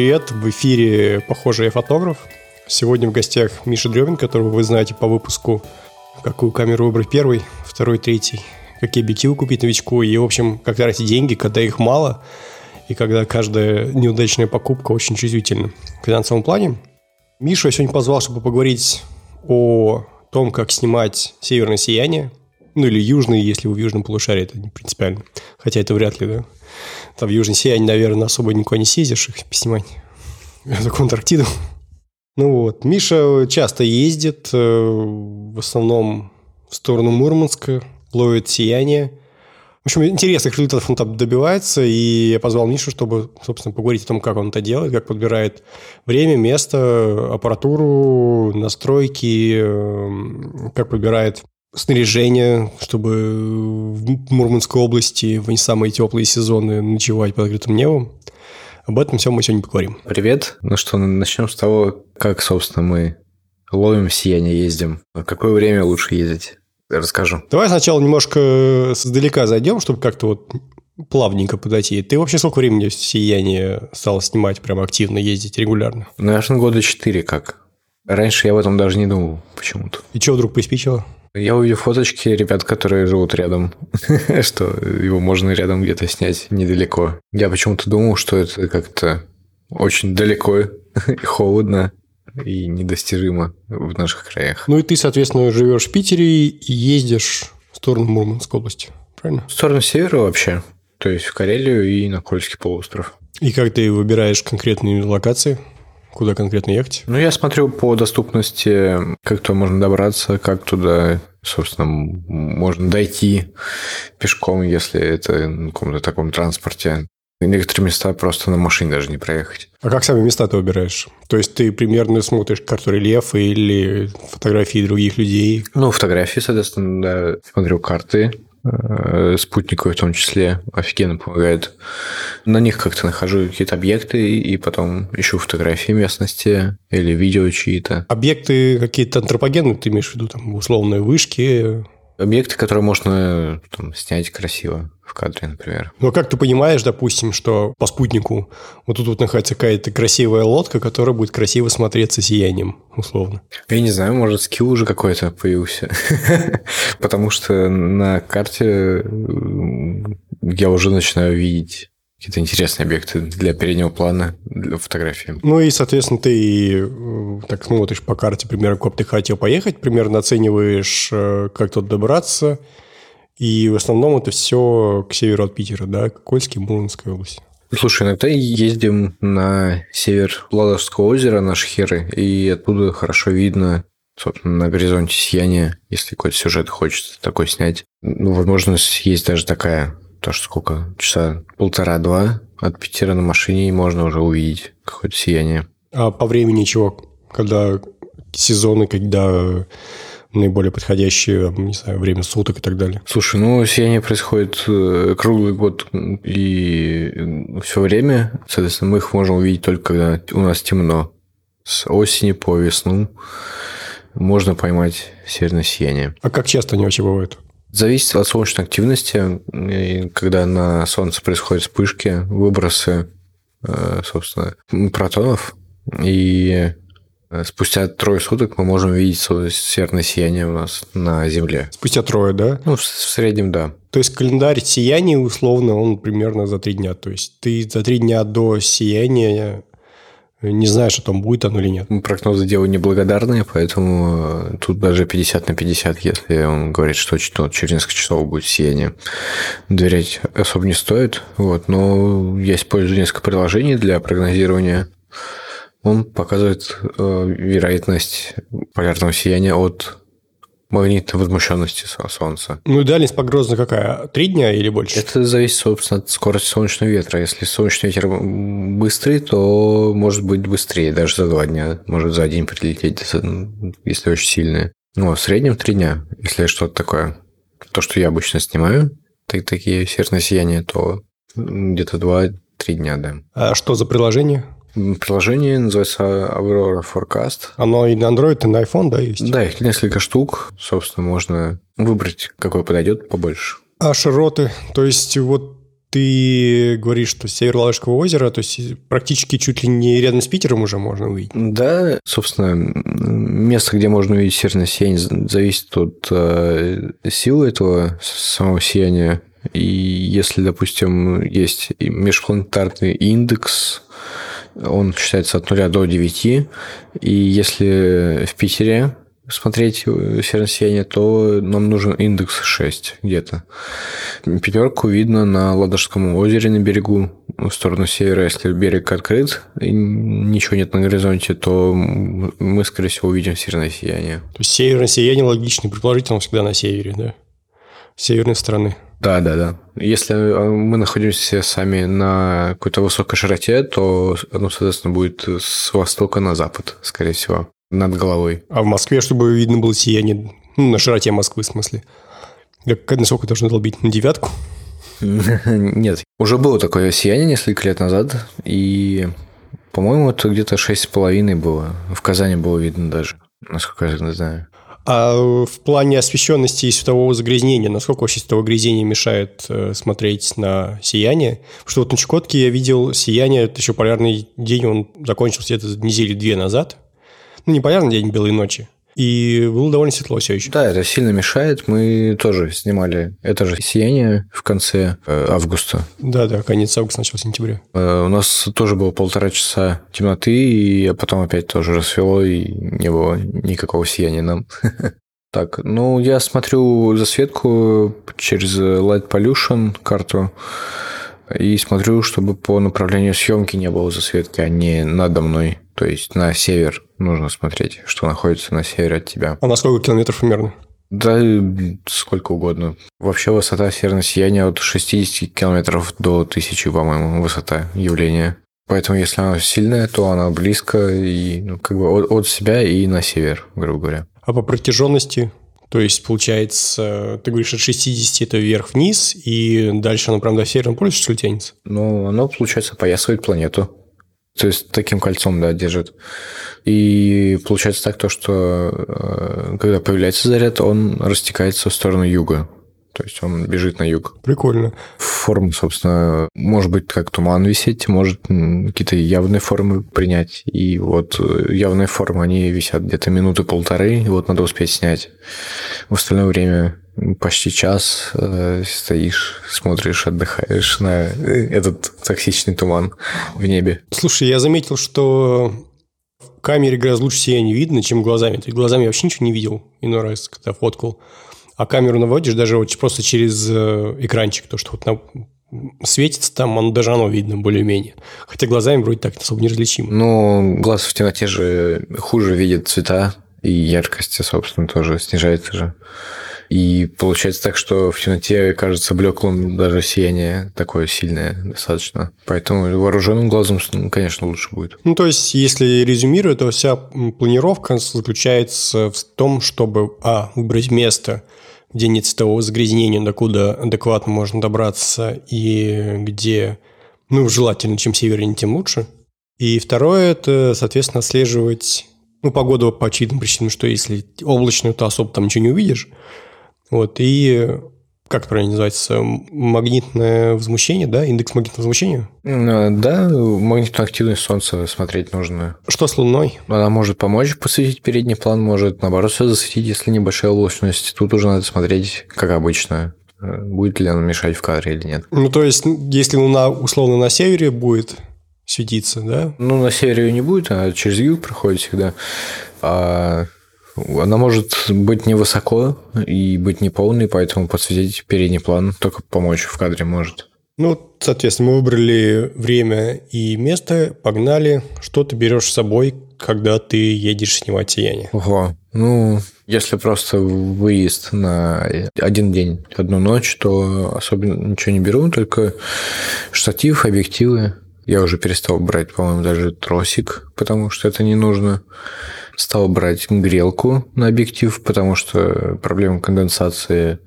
Привет, в эфире «Похоже, я фотограф». Сегодня в гостях Миша Древин, которого вы знаете по выпуску «Какую камеру выбрать первый, второй, третий», какие объективы купить новичку и, в общем, как тратить деньги, когда их мало, и когда каждая неудачная покупка очень чувствительна в финансовом плане. Мишу я сегодня позвал, чтобы поговорить о том, как снимать северное сияние, ну или южный, если вы в южном полушарии, это не принципиально. Хотя это вряд ли, да. Там в Южной Сиянии, наверное, особо никуда не съездишь их снимать. Только Антарктиду. Ну вот. Миша часто ездит, э, в основном в сторону Мурманска, ловит сияние. В общем, интересных результатов он там добивается, и я позвал Мишу, чтобы, собственно, поговорить о том, как он это делает, как подбирает время, место, аппаратуру, настройки, э, как подбирает снаряжение, чтобы в Мурманской области в не самые теплые сезоны ночевать под открытым небом. Об этом все мы сегодня поговорим. Привет. Ну что, начнем с того, как, собственно, мы ловим сияние, ездим. В какое время лучше ездить? Расскажу. Давай сначала немножко издалека зайдем, чтобы как-то вот плавненько подойти. Ты вообще сколько времени сияние стал снимать, прям активно ездить регулярно? Наверное, года четыре как. Раньше я об этом даже не думал почему-то. И что вдруг приспичило? Я увидел фоточки ребят, которые живут рядом, что его можно рядом где-то снять недалеко. Я почему-то думал, что это как-то очень далеко и холодно и недостижимо в наших краях. Ну и ты, соответственно, живешь в Питере и ездишь в сторону Мурманской области, правильно? В сторону севера вообще, то есть в Карелию и на Кольский полуостров. И как ты выбираешь конкретные локации? Куда конкретно ехать? Ну, я смотрю по доступности, как туда можно добраться, как туда, собственно, можно дойти пешком, если это на каком-то таком транспорте. Некоторые места просто на машине даже не проехать. А как сами места ты выбираешь? То есть ты примерно смотришь карту рельефа или фотографии других людей? Ну, фотографии, соответственно, да. Смотрю карты, спутниковые в том числе, офигенно помогает. На них как-то нахожу какие-то объекты и потом ищу фотографии местности или видео чьи-то. Объекты какие-то антропогенные, ты имеешь в виду, там, условные вышки, Объекты, которые можно там, снять красиво в кадре, например. Ну, а как ты понимаешь, допустим, что по спутнику вот тут вот находится какая-то красивая лодка, которая будет красиво смотреться сиянием, условно? Я не знаю, может, скилл уже какой-то появился. Потому что на карте я уже начинаю видеть какие-то интересные объекты для переднего плана, для фотографии. Ну и, соответственно, ты э, так смотришь по карте примерно, куда ты хотел поехать, примерно оцениваешь, э, как тут добраться, и в основном это все к северу от Питера, да, Кольский, Мурманская область. Слушай, иногда ездим на север Ладожского озера, на Шхеры, и оттуда хорошо видно собственно, на горизонте сияние, если какой-то сюжет хочется такой снять. Ну, возможность есть даже такая то, что сколько, часа полтора-два от Питера на машине, и можно уже увидеть какое-то сияние. А по времени чего? Когда сезоны, когда наиболее подходящее, не знаю, время суток и так далее? Слушай, ну, сияние происходит э, круглый год и все время. Соответственно, мы их можем увидеть только когда у нас темно. С осени по весну можно поймать северное сияние. А как часто они вообще бывают? Зависит от солнечной активности. когда на Солнце происходят вспышки, выбросы, э, собственно, протонов. И э, спустя трое суток мы можем видеть северное сияние у нас на Земле. Спустя трое, да? Ну, в среднем, да. То есть календарь сияния, условно, он примерно за три дня. То есть ты за три дня до сияния не знаешь, что там будет оно или нет. Прогнозы делаю неблагодарные, поэтому э, тут даже 50 на 50, если он говорит, что через несколько часов будет сияние. Доверять особо не стоит. Вот, но я использую несколько приложений для прогнозирования. Он показывает э, вероятность полярного сияния от магнитной возмущенности Солнца. Ну и дальность погрозна какая? Три дня или больше? Это зависит, собственно, от скорости солнечного ветра. Если солнечный ветер быстрый, то может быть быстрее, даже за два дня. Может за один прилететь, если очень сильный. Ну, а в среднем три дня, если что-то такое. То, что я обычно снимаю, так, такие северные сияния, то где-то два-три дня, да. А что за приложение? Приложение называется Aurora Forecast. Оно и на Android, и на iPhone, да, есть? Да, их несколько штук. Собственно, можно выбрать, какой подойдет побольше. А широты? То есть, вот ты говоришь, что север Ладожского озера, то есть практически чуть ли не рядом с Питером уже можно увидеть. Да, собственно, место, где можно увидеть северное сияние, зависит от э, силы этого самого сияния. И если, допустим, есть межпланетарный индекс, он считается от 0 до 9, и если в Питере смотреть э, северное сияние, то нам нужен индекс 6 где-то. Пятерку видно на Ладожском озере на берегу, в сторону севера. Если берег открыт и ничего нет на горизонте, то мы, скорее всего, увидим северное сияние. То есть северное сияние логично, предположительно, всегда на севере, да? С северной стороны. Да, да, да. Если э, мы находимся сами на какой-то высокой широте, то оно, соответственно, будет с востока на запад, скорее всего над головой. А в Москве, чтобы видно было сияние, ну, на широте Москвы, в смысле? Как, насколько должно долбить? На девятку? Нет. Уже было такое сияние несколько лет назад, и, по-моему, это где-то шесть с половиной было. В Казани было видно даже, насколько я знаю. А в плане освещенности и светового загрязнения, насколько вообще световое загрязнение мешает э, смотреть на сияние? Потому что вот на Чукотке я видел сияние, это еще полярный день, он закончился где-то недели две назад – ну, не полярный день белой ночи. И было довольно светло все еще. Да, это сильно мешает. Мы тоже снимали это же сияние в конце э, августа. Да, да, конец августа, начало сентября. Э, у нас тоже было полтора часа темноты, и потом опять тоже рассвело, и не было никакого сияния нам. Так, ну, я смотрю засветку через Light Pollution карту и смотрю, чтобы по направлению съемки не было засветки, а не надо мной. То есть на север нужно смотреть, что находится на севере от тебя. А на сколько километров примерно? Да, сколько угодно. Вообще высота северного сияния от 60 километров до 1000, по-моему, высота явления. Поэтому, если она сильная, то она близко и ну, как бы от, от себя и на север, грубо говоря. А по протяженности? То есть, получается, ты говоришь, от 60 это вверх-вниз, и дальше оно прям до Северного полюса, что ли, тянется? Ну, оно, получается, поясывает планету. То есть таким кольцом, да, держит. И получается так, то, что э, когда появляется заряд, он растекается в сторону юга. То есть он бежит на юг. Прикольно. Форма, собственно, может быть как туман висеть, может какие-то явные формы принять. И вот э, явные формы, они висят где-то минуты полторы, и вот надо успеть снять. В остальное время почти час э, стоишь, смотришь, отдыхаешь на этот токсичный туман в небе. Слушай, я заметил, что в камере гораздо лучше сияние видно, чем глазами. Ты глазами вообще ничего не видел иной раз, когда фоткал. А камеру наводишь даже вот просто через э, экранчик, то, что вот на, светится там, оно даже оно видно более-менее. Хотя глазами вроде так особо неразличимо. Ну, глаз в темноте же хуже видит цвета, и яркость, собственно, тоже снижается же. И получается так, что в темноте кажется блеклым даже сияние такое сильное достаточно. Поэтому вооруженным глазом, конечно, лучше будет. Ну, то есть, если резюмировать, то вся планировка заключается в том, чтобы, а, выбрать место, где нет цветового загрязнения, докуда адекватно можно добраться, и где, ну, желательно, чем севернее, тем лучше. И второе – это, соответственно, отслеживать ну, погоду по очевидным причинам, что если облачную, то особо там ничего не увидишь. Вот, и как правильно называется, магнитное возмущение, да, индекс магнитного возмущения? Да, магнитную активность Солнца смотреть нужно. Что с Луной? Она может помочь посветить передний план, может, наоборот, все засветить, если небольшая облачность. Тут уже надо смотреть, как обычно, будет ли она мешать в кадре или нет. Ну, то есть, если Луна условно на севере будет светиться, да? Ну, на севере ее не будет, она через юг проходит всегда. А она может быть невысоко и быть неполной, поэтому подсветить передний план только помочь в кадре может. Ну, соответственно, мы выбрали время и место, погнали. Что ты берешь с собой, когда ты едешь снимать сияние? Ого. Ну, если просто выезд на один день, одну ночь, то особенно ничего не беру, только штатив, объективы. Я уже перестал брать, по-моему, даже тросик, потому что это не нужно стал брать грелку на объектив, потому что проблема конденсации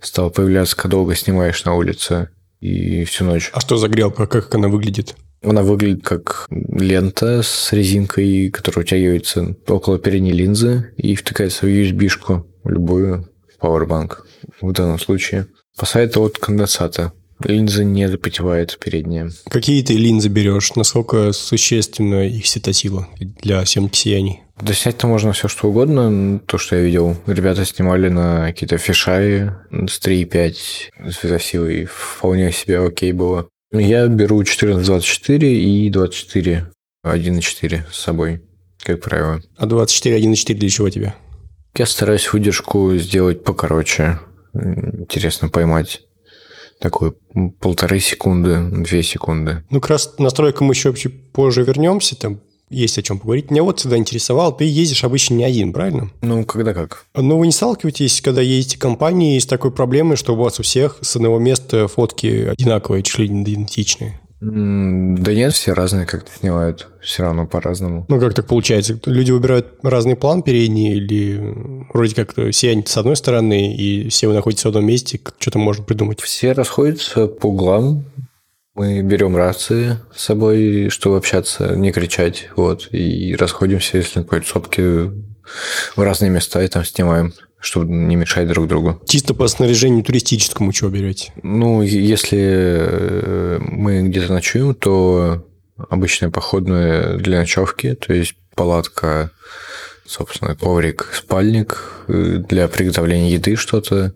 стала появляться, когда долго снимаешь на улице и всю ночь. А что за грелка? Как она выглядит? Она выглядит как лента с резинкой, которая утягивается около передней линзы и втыкается в USB-шку, любую Powerbank в данном случае. Спасает от конденсата. Линза не запотевает передняя. Какие ты линзы берешь? Насколько существенно их светосила для съемки сияний? Да снять-то можно все что угодно. То, что я видел. Ребята снимали на какие-то фишаи с 3,5 светосилой. Вполне себе окей было. Я беру 14-24 и 24 1.4 с собой, как правило. А 24 1.4 для чего тебе? Я стараюсь выдержку сделать покороче. Интересно поймать такой полторы секунды, две секунды. Ну, как раз настройкам еще позже вернемся, там есть о чем поговорить. Меня вот всегда интересовало, ты ездишь обычно не один, правильно? Ну, когда как. Но вы не сталкиваетесь, когда едете компании с такой проблемой, что у вас у всех с одного места фотки одинаковые, чуть ли не идентичные? Да нет, все разные как-то снимают, все равно по-разному. Ну, как так получается? Люди выбирают разный план передний или вроде как сияние с одной стороны, и все вы находитесь в одном месте, что-то можно придумать? Все расходятся по углам, мы берем рации с собой, чтобы общаться, не кричать, вот, и расходимся, если на какой-то сопке в разные места и там снимаем чтобы не мешать друг другу. Чисто по снаряжению туристическому чего берете? Ну, если э, мы где-то ночуем, то обычная походная для ночевки, то есть палатка, собственно, коврик, спальник э, для приготовления еды что-то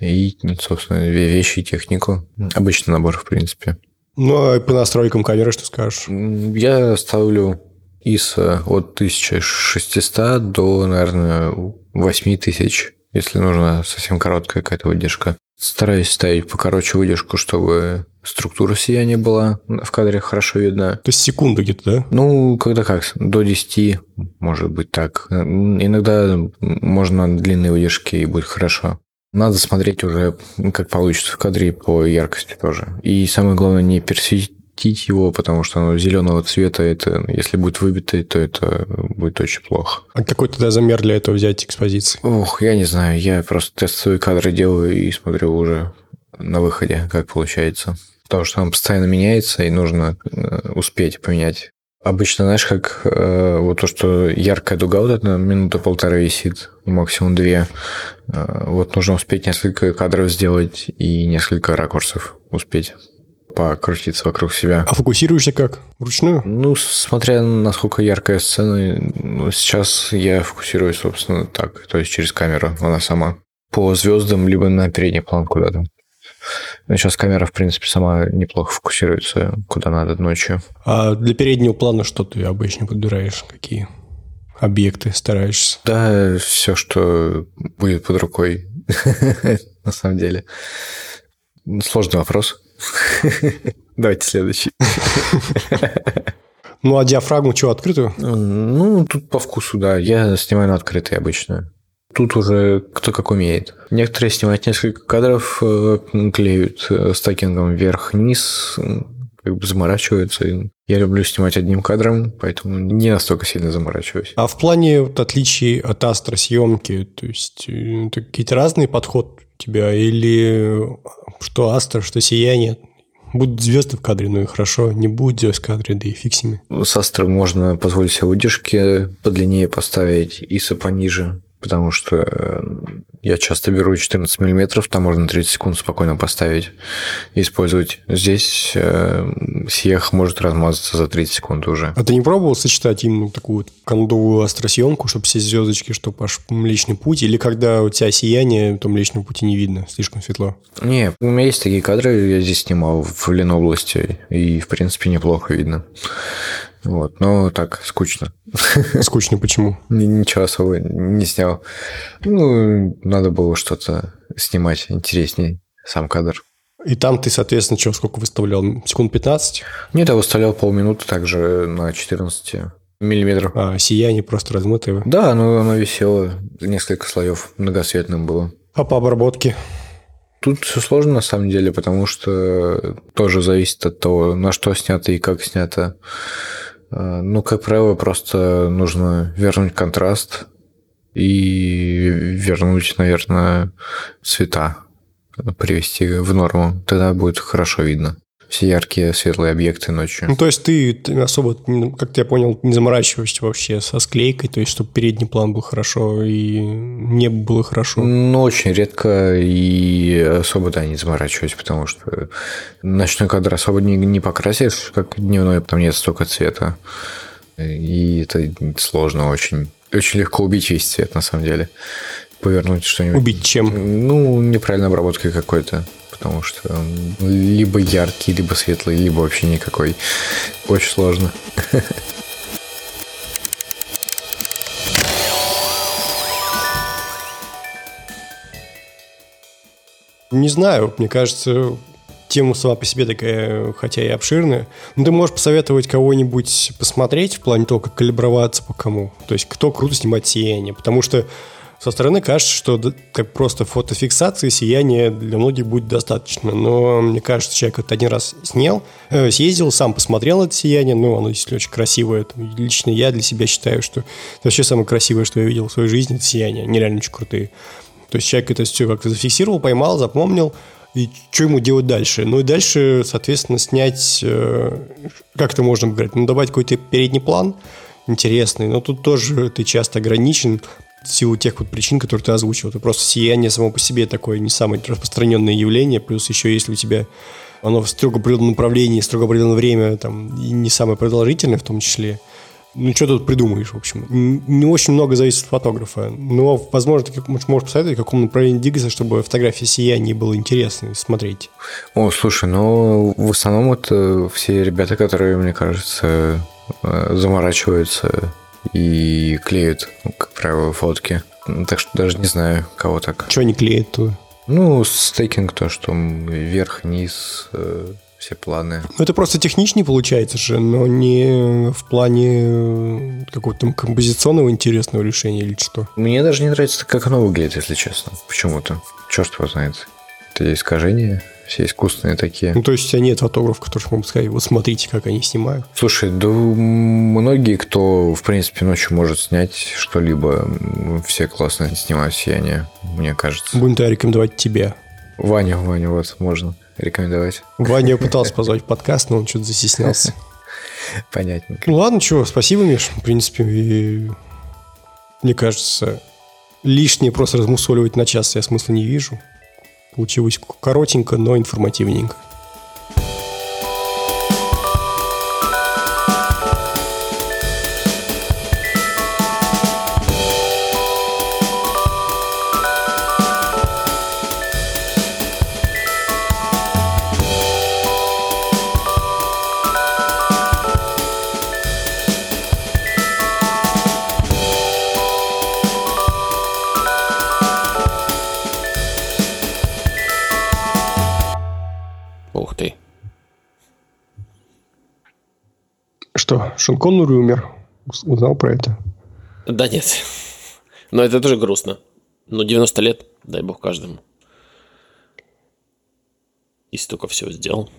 и, собственно, вещи и технику. Обычный набор, в принципе. Ну, а по настройкам камеры что скажешь? Я ставлю ISO от 1600 до, наверное, 8000, если нужна совсем короткая какая-то выдержка. Стараюсь ставить покороче выдержку, чтобы структура сияния была в кадре хорошо видна. То есть секунду где-то, да? Ну, когда как, до 10, может быть так. Иногда можно длинные выдержки и будет хорошо. Надо смотреть уже, как получится в кадре по яркости тоже. И самое главное, не персить светить его, потому что оно зеленого цвета, это, если будет выбито, то это будет очень плохо. А какой тогда замер для этого взять экспозиции? Ох, я не знаю, я просто тестовые кадры делаю и смотрю уже на выходе, как получается. Потому что он постоянно меняется, и нужно э, успеть поменять. Обычно, знаешь, как э, вот то, что яркая дуга вот эта минута полтора висит, максимум две. Э, вот нужно успеть несколько кадров сделать и несколько ракурсов успеть покрутиться вокруг себя. А фокусируешься как? Вручную? Ну, смотря насколько яркая сцена, ну, сейчас я фокусируюсь, собственно, так, то есть через камеру, она сама. По звездам, либо на передний план куда-то. Сейчас камера, в принципе, сама неплохо фокусируется, куда надо ночью. А для переднего плана что ты обычно подбираешь? Какие объекты стараешься? Да, все, что будет под рукой, на самом деле. Сложный вопрос. Давайте следующий. Ну, а диафрагму что, открытую? Ну, тут по вкусу, да. Я снимаю на открытой обычно. Тут уже кто как умеет. Некоторые снимают несколько кадров, э, клеют э, стакингом вверх-вниз, как бы заморачиваются. Я люблю снимать одним кадром, поэтому не настолько сильно заморачиваюсь. А в плане вот, отличий от астросъемки, то есть э, это какие-то разные подход тебя, или что астр, что сияние, Будут звезды в кадре, ну и хорошо. Не будет звезд в кадре, да и фиг с Астрой можно позволить себе выдержки подлиннее поставить, и пониже потому что э, я часто беру 14 миллиметров, там можно 30 секунд спокойно поставить и использовать. Здесь э, съех может размазаться за 30 секунд уже. А ты не пробовал сочетать именно такую вот кондовую остросъемку, чтобы все звездочки, чтобы аж Млечный Путь, или когда у тебя сияние, то Млечного Пути не видно, слишком светло? Не, у меня есть такие кадры, я здесь снимал в Ленобласти, и, в принципе, неплохо видно. Вот, но так, скучно. Скучно почему? Ничего особо не снял. Ну, надо было что-то снимать интереснее, сам кадр. И там ты, соответственно, что, сколько выставлял? Секунд 15? Нет, я выставлял полминуты также на 14 миллиметров. А сияние просто размытое? Да, оно, оно висело, несколько слоев многоцветным было. А по обработке? Тут все сложно на самом деле, потому что тоже зависит от того, на что снято и как снято. А, ну, как правило, просто нужно вернуть контраст и вернуть, наверное, цвета, привести в норму. Тогда будет хорошо видно. Все яркие светлые объекты ночью. Ну, то есть ты, ты особо, как я понял, не заморачиваешься вообще со склейкой, то есть чтобы передний план был хорошо и небо было хорошо? Ну, очень редко и особо, да, не заморачиваюсь, потому что ночной кадр особо не, не покрасишь, как дневной, там нет столько цвета. И это сложно очень. Очень легко убить весь цвет, на самом деле. Повернуть что-нибудь. Убить чем? Ну, неправильной обработкой какой-то потому что либо яркий, либо светлый, либо вообще никакой. Очень сложно. Не знаю, мне кажется, тема сама по себе такая, хотя и обширная. Но ты можешь посоветовать кого-нибудь посмотреть в плане того, как калиброваться по кому. То есть, кто круто снимать сияние. Потому что со стороны кажется, что как просто фотофиксации сияния для многих будет достаточно. Но мне кажется, человек это один раз снял, э, съездил, сам посмотрел это сияние. Ну, оно действительно очень красивое. Лично я для себя считаю, что вообще самое красивое, что я видел в своей жизни, это сияние. Нереально очень крутые. То есть человек это все как-то зафиксировал, поймал, запомнил, и что ему делать дальше? Ну и дальше, соответственно, снять, э, как это можно говорить, ну давать какой-то передний план интересный, но тут тоже ты часто ограничен в силу тех вот причин, которые ты озвучил. Это просто сияние само по себе такое не самое распространенное явление, плюс еще если у тебя оно в строго определенном направлении, строго определенное время, там, и не самое продолжительное в том числе, ну, что тут придумаешь, в общем. Не очень много зависит от фотографа. Но, возможно, ты можешь посоветовать, в каком направлении двигаться, чтобы фотография сияния было интересно смотреть. О, слушай, ну, в основном это все ребята, которые, мне кажется, э, заморачиваются и клеют, ну, как правило, фотки. Так что даже не знаю, кого так. Что они клеят-то? Ну, стейкинг то, что вверх, низ, э, все планы. Ну, это просто техничнее получается же, но не в плане э, какого-то композиционного интересного решения или что. Мне даже не нравится, как оно выглядит, если честно. Почему-то. Черт его знает. Это искажение все искусственные такие. Ну, то есть у тебя нет фотографов, которые могут сказать, вот смотрите, как они снимают. Слушай, да многие, кто, в принципе, ночью может снять что-либо, все классно снимают сияние, мне кажется. Будем тогда рекомендовать тебе. Ваню, Ваню, вот, можно рекомендовать. Ваня пытался позвать в подкаст, но он что-то застеснялся. Понятненько. Ну ладно, чего, спасибо, Миш, в принципе, и мне кажется, лишнее просто размусоливать на час я смысла не вижу. Получилось коротенько, но информативненько. Что, Шон Коннор умер? Узнал про это? Да нет. Но это тоже грустно. Но 90 лет, дай бог каждому. И столько всего сделал.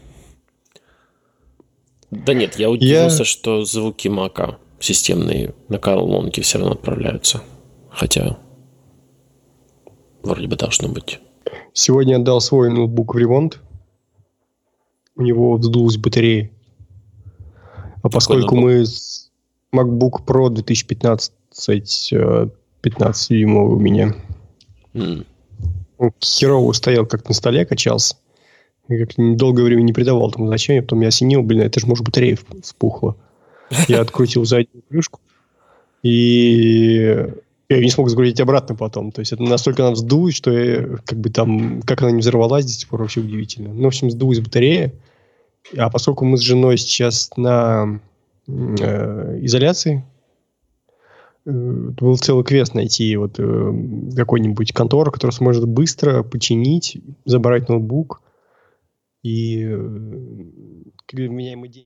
Да нет, я удивился, я... что звуки Мака системные на колонке все равно отправляются. Хотя вроде бы должно быть. Сегодня отдал свой ноутбук в ремонт. У него вздулась батарея. А поскольку мы с MacBook Pro 2015 15 дюймовый у меня. Mm. Херово стоял как на столе, качался. Я как долгое время не придавал тому значения. Потом я осенил, блин, это же может батарея вспухла. Я открутил заднюю крышку. И я не смог загрузить обратно потом. То есть это настолько она вздулась, что я, как бы там, как она не взорвалась, до сих пор вообще удивительно. Ну, в общем, сдулась батарея. А поскольку мы с женой сейчас на э, изоляции, э, был целый квест найти вот э, какой-нибудь контору, которая сможет быстро починить, забрать ноутбук и э, меняемый день.